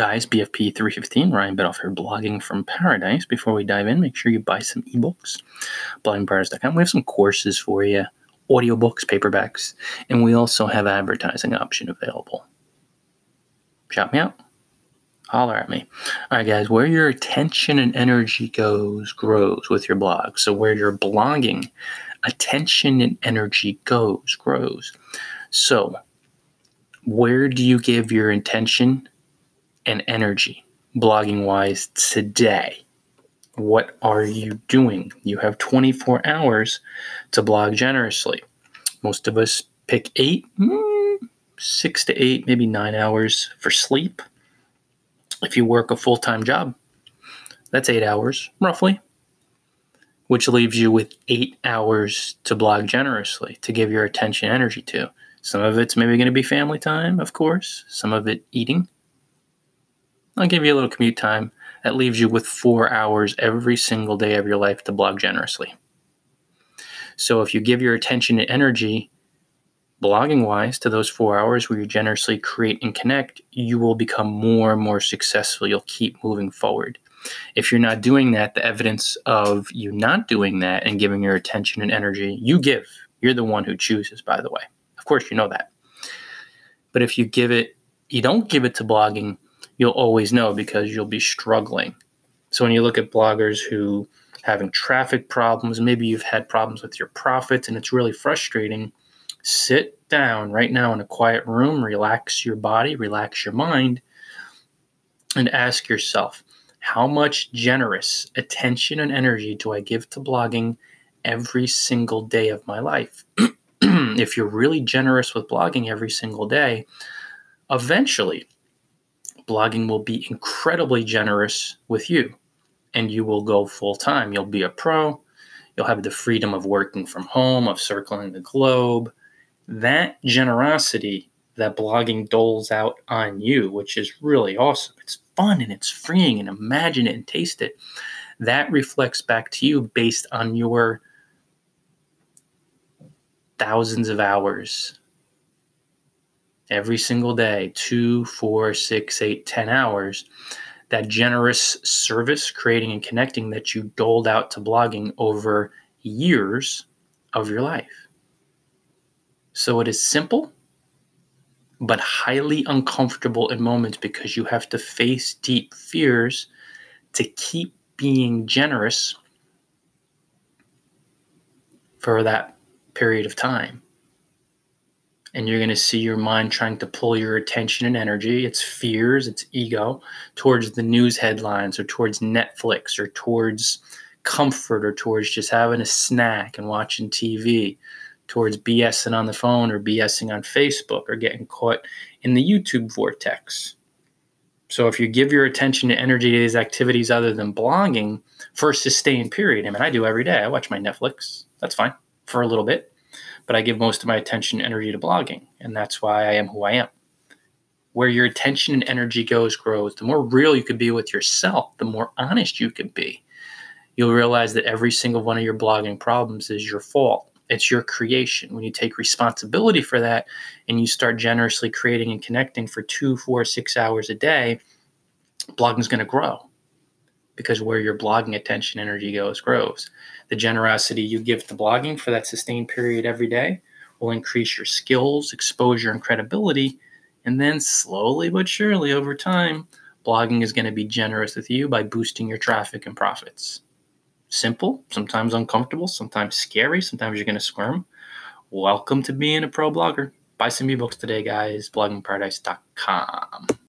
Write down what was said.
guys, BFP 315, Ryan Biddulph here, blogging from paradise. Before we dive in, make sure you buy some ebooks. Bloggingparadise.com. We have some courses for you, audiobooks, paperbacks, and we also have advertising option available. Shout me out. Holler at me. All right, guys, where your attention and energy goes, grows with your blog. So, where you're blogging, attention and energy goes, grows. So, where do you give your intention and energy blogging wise today? What are you doing? You have 24 hours to blog generously. Most of us pick eight, mm, six to eight, maybe nine hours for sleep. If you work a full time job, that's eight hours roughly, which leaves you with eight hours to blog generously to give your attention energy to. Some of it's maybe going to be family time, of course, some of it eating. I'll give you a little commute time. That leaves you with four hours every single day of your life to blog generously. So if you give your attention and energy, blogging wise, to those four hours where you generously create and connect, you will become more and more successful. You'll keep moving forward. If you're not doing that, the evidence of you not doing that and giving your attention and energy, you give. You're the one who chooses, by the way. Of course, you know that. But if you give it, you don't give it to blogging, you'll always know because you'll be struggling. So when you look at bloggers who having traffic problems, maybe you've had problems with your profits and it's really frustrating, sit down right now in a quiet room, relax your body, relax your mind, and ask yourself, how much generous attention and energy do I give to blogging every single day of my life? if you're really generous with blogging every single day, eventually blogging will be incredibly generous with you and you will go full time. You'll be a pro. You'll have the freedom of working from home, of circling the globe. That generosity that blogging doles out on you, which is really awesome. It's fun and it's freeing and imagine it and taste it. That reflects back to you based on your thousands of hours every single day two, four, six, eight, ten hours that generous service creating and connecting that you doled out to blogging over years of your life. So it is simple, but highly uncomfortable in moments because you have to face deep fears to keep being generous for that period of time and you're going to see your mind trying to pull your attention and energy, its fears, its ego, towards the news headlines or towards Netflix or towards comfort or towards just having a snack and watching TV, towards BSing on the phone or BSing on Facebook or getting caught in the YouTube vortex. So if you give your attention and energy to these activities other than blogging for a sustained period, I mean, I do every day. I watch my Netflix. That's fine for a little bit but I give most of my attention and energy to blogging, and that's why I am who I am. Where your attention and energy goes grows, the more real you can be with yourself, the more honest you can be. You'll realize that every single one of your blogging problems is your fault. It's your creation. When you take responsibility for that and you start generously creating and connecting for two, four, six hours a day, blogging is going to grow because where your blogging attention energy goes grows. The generosity you give to blogging for that sustained period every day will increase your skills, exposure, and credibility. And then slowly but surely over time, blogging is going to be generous with you by boosting your traffic and profits. Simple, sometimes uncomfortable, sometimes scary, sometimes you're going to squirm. Welcome to being a pro blogger. Buy some ebooks today, guys. bloggingparadise.com.